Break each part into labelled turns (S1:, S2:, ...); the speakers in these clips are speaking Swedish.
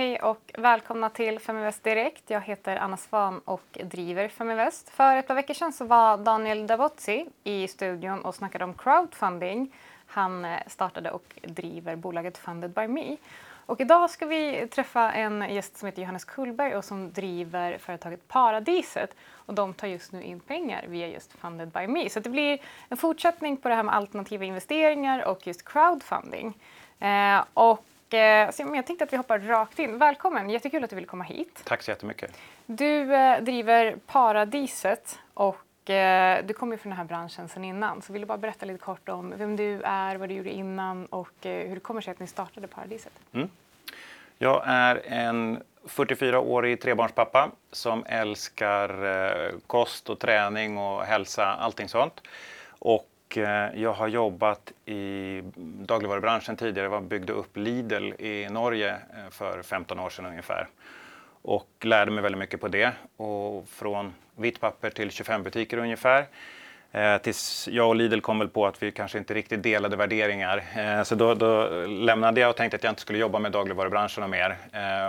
S1: Hej och välkomna till Feminvest Direkt. Jag heter Anna Svan och driver Feminvest. För ett par veckor sedan så var Daniel Davozzi i studion och snackade om crowdfunding. Han eh, startade och driver bolaget Funded by Me. Och idag ska vi träffa en gäst som heter Johannes Kullberg och som driver företaget Paradiset. Och de tar just nu in pengar via just Funded by Me. Så det blir en fortsättning på det här med alternativa investeringar och just crowdfunding. Eh, och Eh, jag tänkte att vi hoppar rakt in. Välkommen, jättekul att du vill komma hit.
S2: Tack så jättemycket.
S1: Du eh, driver Paradiset och eh, du kommer från den här branschen sedan innan. Så vill du bara berätta lite kort om vem du är, vad du gjorde innan och hur det kommer sig att ni startade Paradiset? Mm.
S2: Jag är en 44-årig trebarnspappa som älskar kost och träning och hälsa, allting sånt. Och Eh, Eh, jag har jobbat i dagligvarubranschen tidigare. Jag byggde upp Lidl i Norge eh, för 15 år sedan ungefär. Och lärde mig väldigt mycket på det. Och från vitt papper till 25 butiker ungefär. Eh, tills jag och Lidl kom väl på att vi kanske inte riktigt delade värderingar. Eh, så då, då, lämnade jag och tänkte att jag inte skulle jobba med dagligvarubranschen mer.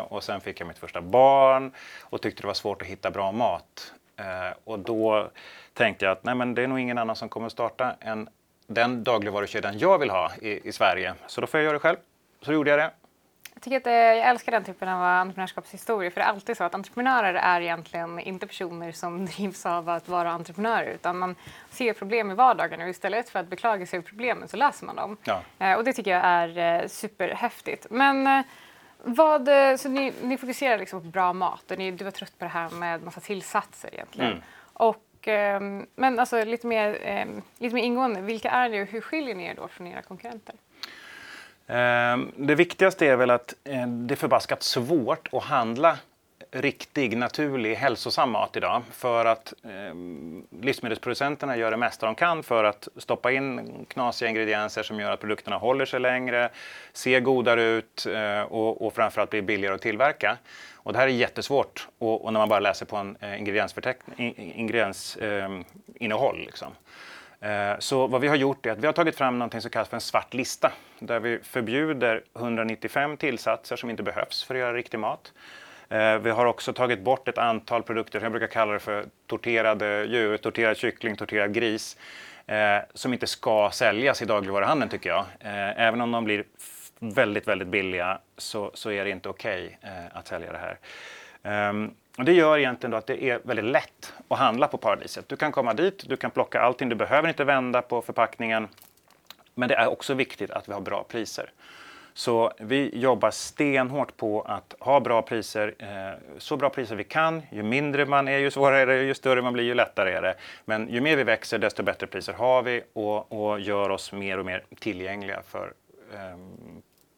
S2: och sen fick jag mitt första barn och tyckte det var svårt att hitta bra mat och då tänkte jag att nej, men det är nog ingen annan som kommer starta en, den dagligvarukedjan jag vill ha i, i Sverige. Så då får jag göra det själv. Så gjorde jag det.
S1: Jag, tycker att, eh, jag älskar den typen av entreprenörskapshistorier för det är alltid så att entreprenörer är egentligen inte personer som drivs av att vara entreprenörer utan man ser problem i vardagen och istället för att beklaga sig över problemen så löser man dem. Ja. Eh, och det tycker jag är eh, superhäftigt. Men vad, så ni, ni fokuserar liksom på bra mat och ni, du var trött på det här med massa tillsatser egentligen. Mm. Och Ehm, men alltså lite mer, ehm, lite mer ingående, vilka är ni och hur skiljer ni er då från era konkurrenter?
S2: Ehm, det viktigaste är väl att eh, det är förbaskat svårt att handla riktig, naturlig, hälsosam mat idag. För att eh, livsmedelsproducenterna gör det mesta de kan för att stoppa in knasiga ingredienser som gör att produkterna håller sig längre, ser godare ut eh, och, och framförallt blir billigare att tillverka. Och det här är jättesvårt och, och när man bara läser på en eh, ingrediensinnehåll. Eh, liksom. Eh, så vad vi har gjort är att vi har tagit fram något som kallas för en svart lista där vi förbjuder 195 tillsatser som inte behövs för att göra riktig mat. Eh, vi har också tagit bort ett antal produkter, som jag brukar kalla det för torterade djur, torterad kyckling, torterad gris, eh, som inte ska säljas i dagligvaruhandeln tycker jag. Eh, även om de blir väldigt, väldigt billiga så, så är det inte okej okay, att sälja det här. Ehm, och det gör egentligen då att det är väldigt lätt att handla på Paradiset. Du kan komma dit, du kan plocka allting, du behöver inte vända på förpackningen. Men det är också viktigt att vi har bra priser. Så vi jobbar stenhårt på att ha bra priser, eh, så bra priser vi kan. Ju mindre man är, ju svårare är det, ju större man blir, ju lättare är det. Men ju mer vi växer, desto bättre priser har vi och, och gör oss mer och mer tillgängliga för eh,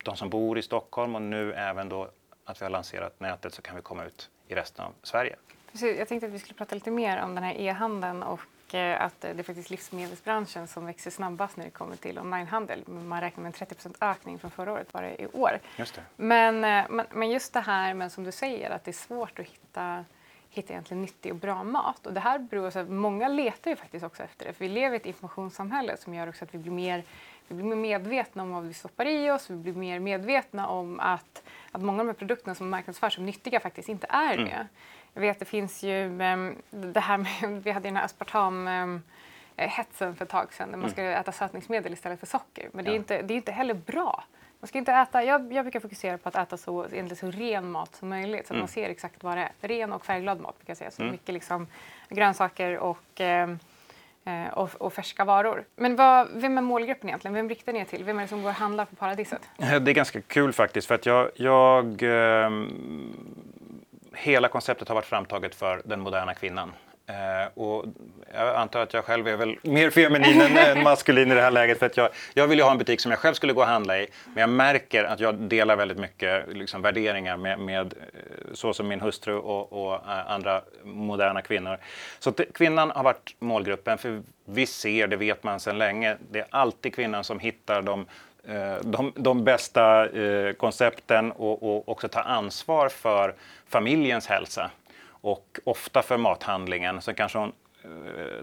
S2: de som bor i Stockholm och nu även då att vi har lanserat nätet så kan vi komma ut i resten av Sverige.
S1: Precis, jag tänkte att vi skulle prata lite mer om den här e-handeln och eh, att det är faktiskt livsmedelsbranschen som växer snabbast när det kommer till onlinehandel. Man räknar med en 30% ökning från förra året bara i år.
S2: Just
S1: men, eh, men, men, just det här men som du säger att det är svårt att hitta hitta egentligen nyttig och bra mat. Och det här beror på att många letar ju faktiskt också efter det. För vi lever i ett informationssamhälle som gör också att vi blir mer vi blir mer medvetna om vad vi stoppar i oss, vi blir mer medvetna om att, att många av de här produkterna som marknadsförs som nyttiga faktiskt inte är mm. Jag vet det finns ju um, det här med, vi hade den här aspartam um, hetsen för ett tag sedan där man mm. ska mm. äta sötningsmedel istället för socker. Men det är, inte, det är inte heller bra. Man ska inte äta, jag, jag brukar fokusera på att äta så, så ren mat som möjligt så att mm. man ser exakt vad det är. Ren och färgglad mat brukar jag säga. Så mm. mycket liksom, grönsaker och um, Eh, och, och, färska varor. Men vad, vem är målgruppen egentligen? Vem riktar ni er till? Vem är det som går och handlar på Paradiset?
S2: Eh, det är ganska kul faktiskt för att jag, jag eh, hela konceptet har varit framtaget för den moderna kvinnan. Eh, och jag antar att jag själv är väl mer feminin än, än maskulin i det här läget. För att jag, jag vill ju ha en butik som jag själv skulle gå och handla i. Men jag märker att jag delar väldigt mycket liksom, värderingar med, med eh, så som min hustru och, och äh, andra moderna kvinnor. Så t- kvinnan har varit målgruppen. För vi ser, det vet man sedan länge, det är alltid kvinnan som hittar de Eh, de, de bästa eh, koncepten och, och också ta ansvar för familjens hälsa och ofta för mathandlingen. Så kanske hon, eh,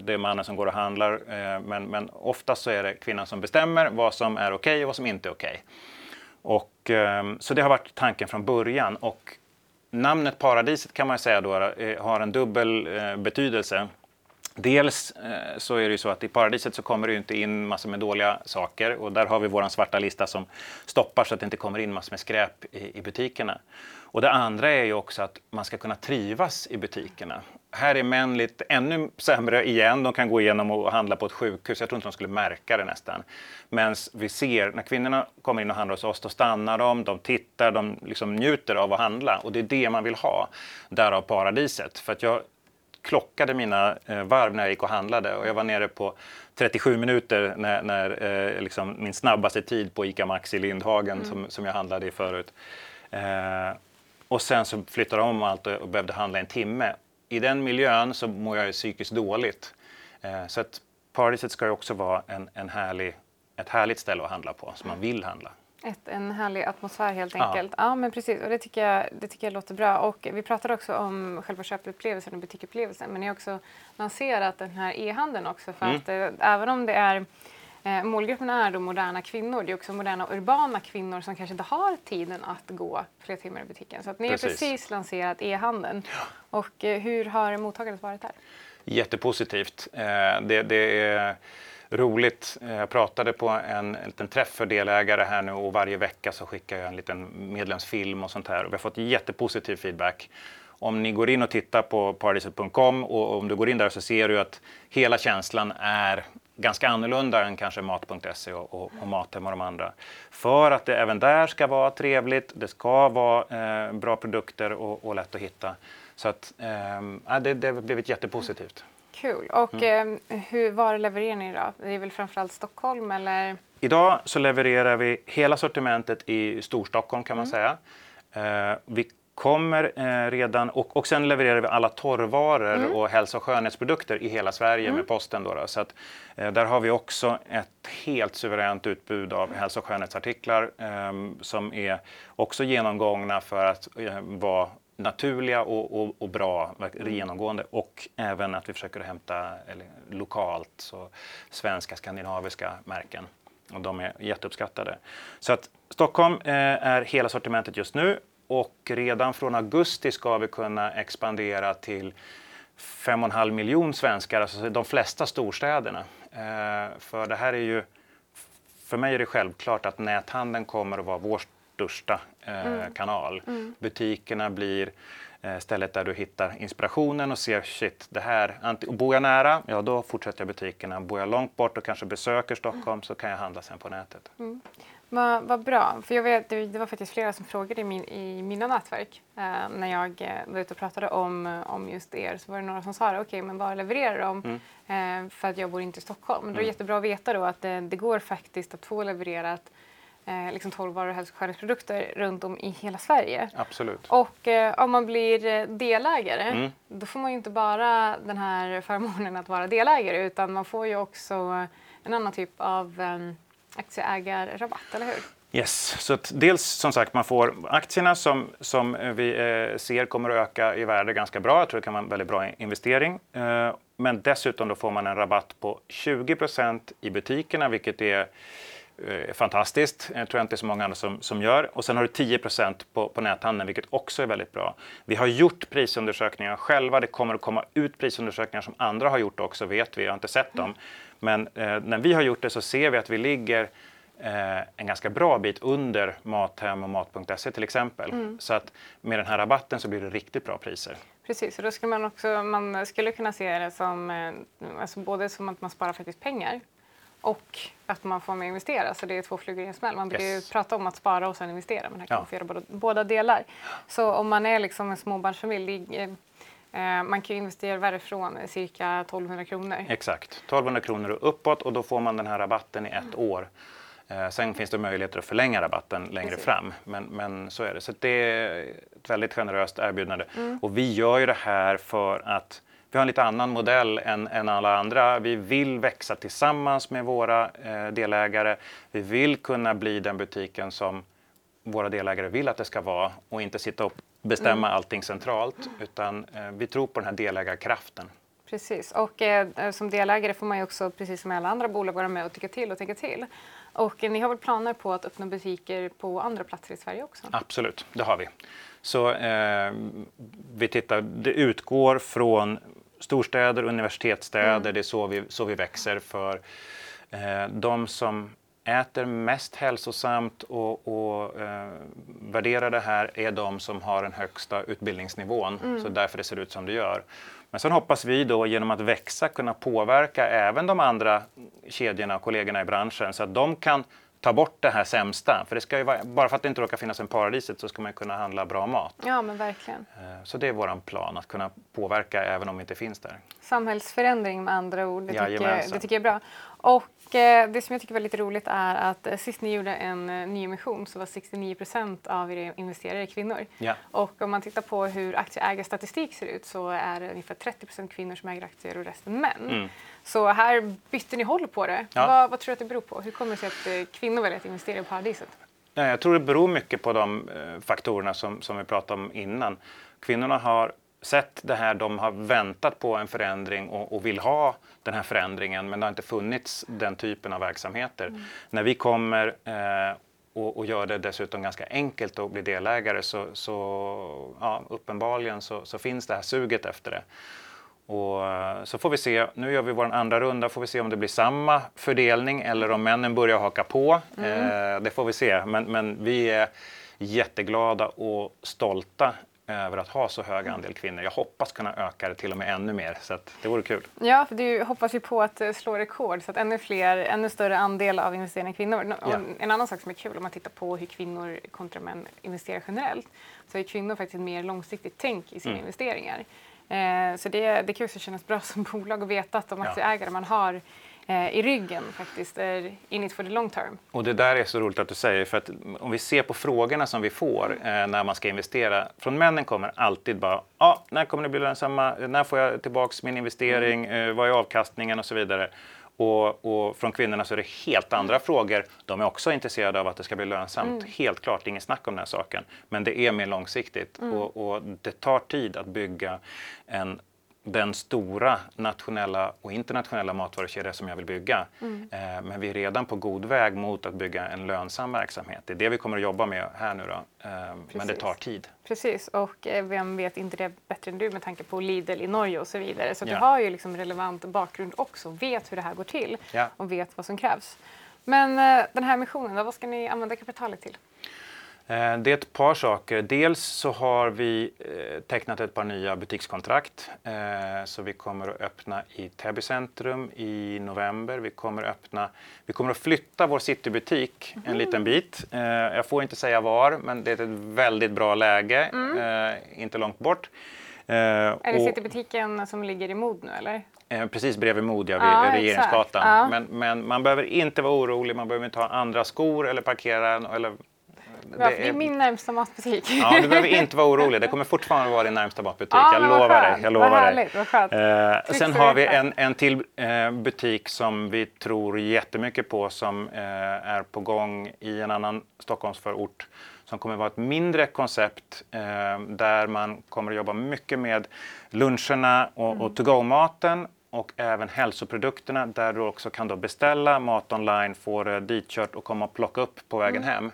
S2: det är mannen som går och handlar, eh, men, men oftast så är det kvinnan som bestämmer vad som är okej okay och vad som inte är okej. Okay. Och, eh, så det har varit tanken från början. Och namnet Paradiset kan man säga då eh, har en dubbel eh, betydelse. Dels eh, så är det ju så att i paradiset så kommer det ju inte in massor med dåliga saker och där har vi vår svarta lista som stoppar så att det inte kommer in massor med skräp i, i butikerna. Och det andra är ju också att man ska kunna trivas i butikerna. Här är män lite ännu sämre igen. De kan gå igenom och handla på ett sjukhus. Jag tror inte de skulle märka det nästan. Men vi ser när kvinnorna kommer in och handlar hos oss, då stannar de, de tittar, de liksom njuter av att handla. Och det är det man vill ha. Därav paradiset. För att jag klockade mina eh, varv när jag gick och handlade och jag var nere på 37 minuter när, när eh, liksom min snabbaste tid på ICA Maxi Lindhagen mm. som, som jag handlade i förut. Eh, och sen så flyttade de om allt och behövde handla en timme. I den miljön så mår jag ju psykiskt dåligt. Eh, så att Paradiset ska ju också vara en, en härlig, ett härligt ställe att handla på, som man vill handla.
S1: Ett, en härlig atmosfär helt enkelt. Ja. ja, men precis. Och det tycker, jag, det tycker jag låter bra. Och vi pratade också om själva köpupplevelsen och butikupplevelsen. Men ni har också lanserat den här e-handeln också. För mm. att eh, även om det är eh, målgruppen är då moderna kvinnor. Det är också moderna urbana kvinnor som kanske inte har tiden att gå flera timmar i butiken. Så att ni precis. har precis lanserat e-handeln. Ja. Och eh, hur har mottagandet varit här?
S2: Jättepositivt. Eh, det, det är roligt. Eh, jag pratade på en, en liten träff för delägare här nu och varje vecka så skickar jag en liten medlemsfilm och sånt här. Och vi har fått jättepositiv feedback. Om ni går in och tittar på paradiset.com och om du går in där så ser du att hela känslan är ganska annorlunda än kanske mat.se och, och, och Mathem och de andra. För att det även där ska vara trevligt, det ska vara eh, bra produkter och, och, lätt att hitta. Så att, eh, det, det har blivit jättepositivt.
S1: Kul. Och mm. eh, hur, var levererar ni idag? Det är väl framförallt Stockholm eller?
S2: Idag så levererar vi hela sortimentet i Storstockholm kan man mm. säga. Eh, vi kommer eh, redan och, och sen levererar vi alla torrvaror mm. och hälso och skönhetsprodukter i hela Sverige mm. med posten. Då, då. Så att, eh, där har vi också ett helt suveränt utbud av hälso och skönhetsartiklar eh, som är också genomgångna för att eh, vara naturliga och, och, och, bra mm. genomgående och även att vi försöker hämta eller, lokalt, så svenska, skandinaviska märken. Och de är jätteuppskattade. Så att Stockholm eh, är hela sortimentet just nu och redan från augusti ska vi kunna expandera till 5,5 miljon svenskar, alltså de flesta storstäderna. Eh, för det här är ju, för mig är det självklart att näthandeln kommer att vara vår största eh, mm. kanal. Mm. Butikerna blir eh, stället där du hittar inspirationen och ser shit, det här. Bor jag nära, ja då fortsätter jag butikerna. Bor jag långt bort och kanske besöker Stockholm mm. så kan jag handla sen på nätet.
S1: Mm. Vad, vad bra, för jag vet, det, var faktiskt flera som frågade i, min, i mina nätverk eh, när jag eh, var ute och pratade om, om just er. Så var det några som sa okej, okay, men vad levererar de? Mm. Eh, för att jag bor inte i Stockholm. Men det är mm. jättebra att veta då att det, det går faktiskt att få levererat eh, liksom 12 varor och hälsoskönhetsprodukter runt om i hela Sverige.
S2: Absolut.
S1: Och eh, om man blir eh, delägare mm. då får man ju inte bara den här förmånen att vara delägare utan man får ju också en annan typ av eh, aktieägarrabatt, eller hur?
S2: Yes, så att dels som sagt man får aktierna som, som vi eh, ser kommer att öka i värde ganska bra. Jag tror det kan vara en väldigt bra investering. Eh, men dessutom då får man en rabatt på 20% i butikerna, vilket är eh, fantastiskt. Jag tror inte det är så många andra som, som gör. Och sen har du 10 på, på näthandeln, vilket också är väldigt bra. Vi har gjort prisundersökningar själva. Det kommer att komma ut prisundersökningar som andra har gjort också, vet vi. Jag har inte sett dem. Men eh, när vi har gjort det så ser vi att vi ligger eh, en ganska bra bit under Mathem och Mat.se till exempel. Mm. Så att med den här rabatten så blir det riktigt bra priser.
S1: Precis, och då skulle man också man skulle kunna se det som eh, alltså både som att man sparar faktiskt pengar och att man får med investera. Så det är två flugor i en smäll. Man brukar yes. ju prata om att spara och sen investera men här kan ja. man få göra båda, båda, delar. Så om man är liksom en småbarnsfamilj eh, Eh, man kan investera värifrån cirka 1200 kronor.
S2: Exakt, 1200 kronor och uppåt och då får man den här rabatten i ett mm. år. Eh, sen finns det möjligheter att förlänga rabatten längre Precis. fram, men, men så är det. Så det är ett väldigt generöst erbjudande. Mm. Och vi gör ju det här för att vi har en lite annan modell än, än alla andra. Vi vill växa tillsammans med våra eh, delägare. Vi vill kunna bli den butiken som våra delägare vill att det ska vara och inte sitta och bestämma mm. allting centralt utan eh, vi tror på den här delägarkraften.
S1: Precis, och eh, som delägare får man ju också precis som alla andra bolag vara med och tycka till och tänka till. Och ni har väl planer på att öppna butiker på andra platser i Sverige också?
S2: Absolut, det har vi. Så eh, vi tittar, det utgår från storstäder, universitetsstäder, mm. det är så vi, så vi växer för eh, de som äter mest hälsosamt och, och eh, värderar det här är de som har den högsta utbildningsnivån. Mm. Så därför det ser ut som det gör. Men sen hoppas vi då genom att växa kunna påverka även de andra kedjorna och kollegorna i branschen så att de kan ta bort det här sämsta. För det ska ju vara, bara för att det inte råkar finnas en paradiset så ska man kunna handla bra mat.
S1: Ja, men verkligen.
S2: Eh, så det är vår plan, att kunna påverka även om vi inte finns där.
S1: Samhällsförändring med andra ord, det, tycker, det tycker jag är bra. Och eh, det som jag tycker är väldigt roligt är att eh, sist ni gjorde en eh, nyemission så var 69 procent av era investerare kvinnor.
S2: Ja.
S1: Och om man tittar på hur aktieägarstatistik ser ut så är det ungefär 30 procent kvinnor som äger aktier och resten män. Mm. Så här bytte ni håll på det. Ja. Vad, vad, tror du att det beror på? Hur kommer det sig att eh, kvinnor väljer att investera i paradiset?
S2: Jag tror det beror mycket på de eh, faktorerna som, som vi pratade om innan. Kvinnorna har sett det här, de har väntat på en förändring och, och vill ha den här förändringen men det har inte funnits den typen av verksamheter. Mm. När vi kommer eh, och, och, gör det dessutom ganska enkelt att bli delägare så, så ja, uppenbarligen så, så, finns det här suget efter det. Och eh, så får vi se, nu gör vi vår andra runda, får vi se om det blir samma fördelning eller om männen börjar haka på. Mm. Eh, det får vi se, men, men vi är jätteglada och stolta över att ha så hög andel kvinnor. Jag hoppas kunna öka det till och med ännu mer, så det vore kul.
S1: Ja, för du hoppas ju på att eh, slå rekord så att ännu fler, ännu större andel av investerarna är kvinnor. Ja. En annan sak som är kul om man tittar på hur kvinnor kontra män investerar generellt så är kvinnor faktiskt ett mer långsiktigt tänk i sina mm. investeringar. Eh, så det, det kan också kännas bra som bolag att veta att de aktieägare man har i ryggen faktiskt är in it for the long term.
S2: Och det där är så roligt att du säger för att om vi ser på frågorna som vi får eh, när man ska investera. Från männen kommer alltid bara ja, när kommer det bli lönsamma? När får jag tillbaks min investering? Mm. Eh, vad är avkastningen och så vidare. Och, och, från kvinnorna så är det helt andra mm. frågor. De är också intresserade av att det ska bli lönsamt. Mm. Helt klart, inget snack om den här saken. Men det är mer långsiktigt mm. och, och, det tar tid att bygga en den stora nationella och internationella matvarukedja som jag vill bygga. Mm. Eh, men vi är redan på god väg mot att bygga en lönsam verksamhet. Det är det vi kommer att jobba med här nu då. Eh, men det tar tid.
S1: Precis, och eh, vem vet inte det bättre än du med tanke på Lidl i Norge och så vidare. Så ja. du har ju liksom relevant bakgrund också, vet hur det här går till ja. och vet vad som krävs. Men den här missionen, vad ska ni använda kapitalet till?
S2: Eh, det är ett par saker. Dels så har vi eh, tecknat ett par nya butikskontrakt. Eh, så vi kommer att öppna i Täby centrum i november. Vi kommer, öppna, vi kommer att flytta vår citybutik mm. en liten bit. Jag får inte säga var, men det är ett väldigt bra läge, mm. inte långt bort.
S1: Är det citybutiken som ligger i Mod nu eller?
S2: Precis bredvid Mod, ja, vid ja, Regeringsgatan. Ja. Men, men, man behöver inte vara orolig, man behöver inte ha andra skor eller parkera eller
S1: det, det är min närmsta matbutik.
S2: Ja, du behöver inte vara orolig. Det kommer fortfarande vara din närmsta matbutik. Ja, jag lovar dig. Jag lovar vad härligt,
S1: dig. Vad
S2: eh, sen har vi en, en till eh, butik som vi tror jättemycket på som eh, är på gång i en annan Stockholmsförort som kommer vara ett mindre koncept eh, där man kommer att jobba mycket med luncherna och, mm. och to-go-maten och även hälsoprodukterna där du också kan då beställa mat online, få det ditkört och komma och plocka upp på vägen mm. hem.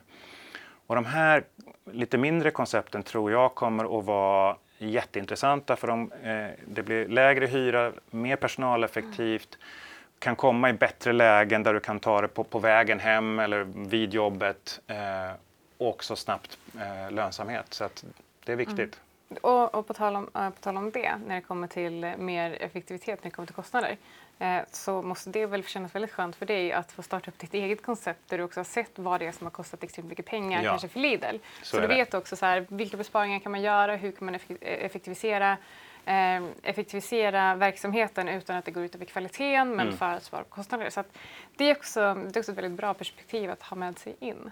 S2: Och de här lite mindre koncepten tror jag kommer att vara jätteintressanta för de, eh, det blir lägre hyra, mer personaleffektivt, kan komma i bättre lägen där du kan ta det på, på vägen hem eller vid jobbet eh, och också snabbt eh, lönsamhet. Så att det är viktigt.
S1: Mm. Och, och på, tal om, eh, på tal om det, när det kommer till mer effektivitet, när det kommer till kostnader, så måste det väl kännas väldigt skönt för dig att få starta upp ditt eget koncept där du också har sett vad det är som har kostat extremt mycket pengar, ja. kanske för Lidl. Så, så du vet också så här, vilka besparingar kan man göra, hur kan man effektivisera eh, effektivisera verksamheten utan att det går ut över kvaliteten men mm. för att spara kostnader. Så det, är också, det är också ett väldigt bra perspektiv att ha med sig in.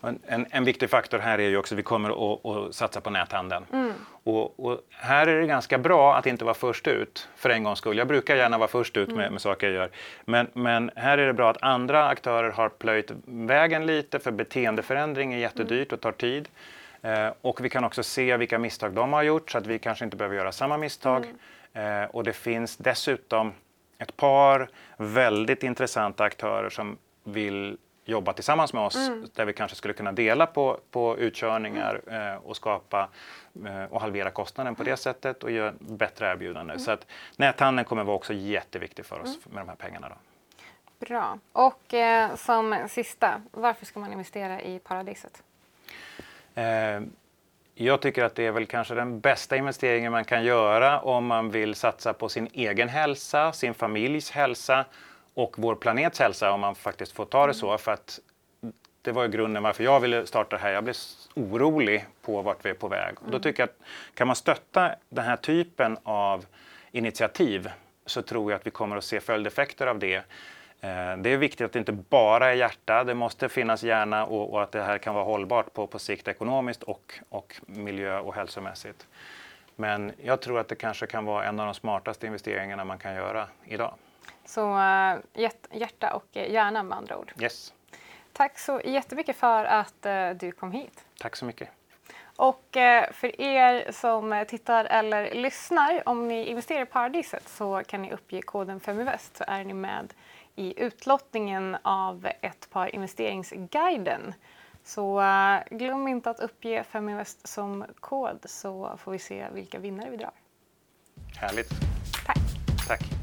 S2: En, en, viktig faktor här är ju också att vi kommer att, att satsa på näthandeln. Mm. Och, och, här är det ganska bra att inte vara först ut för en gångs skull. Jag brukar gärna vara först ut med, mm. med saker jag gör. Men, men, här är det bra att andra aktörer har plöjt vägen lite för beteendeförändring är jättedyrt och tar tid. Eh, och vi kan också se vilka misstag de har gjort så att vi kanske inte behöver göra samma misstag. Mm. Eh, och det finns dessutom ett par väldigt intressanta aktörer som vill jobba tillsammans med oss mm. där vi kanske skulle kunna dela på, på utkörningar mm. eh, och skapa eh, och halvera kostnaden på det sättet och göra bättre erbjudande. Mm. Så att näthandeln kommer vara också jätteviktig för oss mm. med de här pengarna. Då.
S1: Bra. Och eh, som sista, varför ska man investera i paradiset?
S2: Eh, jag tycker att det är väl kanske den bästa investeringen man kan göra om man vill satsa på sin egen hälsa, sin familjs hälsa och vår planets hälsa om man faktiskt får ta det så. För att det var ju grunden varför jag ville starta det här. Jag blev orolig på vart vi är på väg. Och då mm. tycker jag att kan man stötta den här typen av initiativ så tror jag att vi kommer att se följdeffekter av det. Eh, det är viktigt att det inte bara är hjärta, det måste finnas hjärna och, och att det här kan vara hållbart på, på sikt ekonomiskt och, och miljö och hälsomässigt. Men jag tror att det kanske kan vara en av de smartaste investeringarna man kan göra idag.
S1: Så uh, hjärta och hjärna med andra ord.
S2: Yes.
S1: Tack så jättemycket för att uh, du kom hit.
S2: Tack så mycket.
S1: Och för er som tittar eller lyssnar, om ni investerar i Paradiset så kan ni uppge koden 5invest så är ni med i utlottningen av ett par investeringsguiden. Så glöm inte att uppge 5invest som kod så får vi se vilka vinnare vi drar.
S2: Härligt.
S1: Tack.
S2: Tack.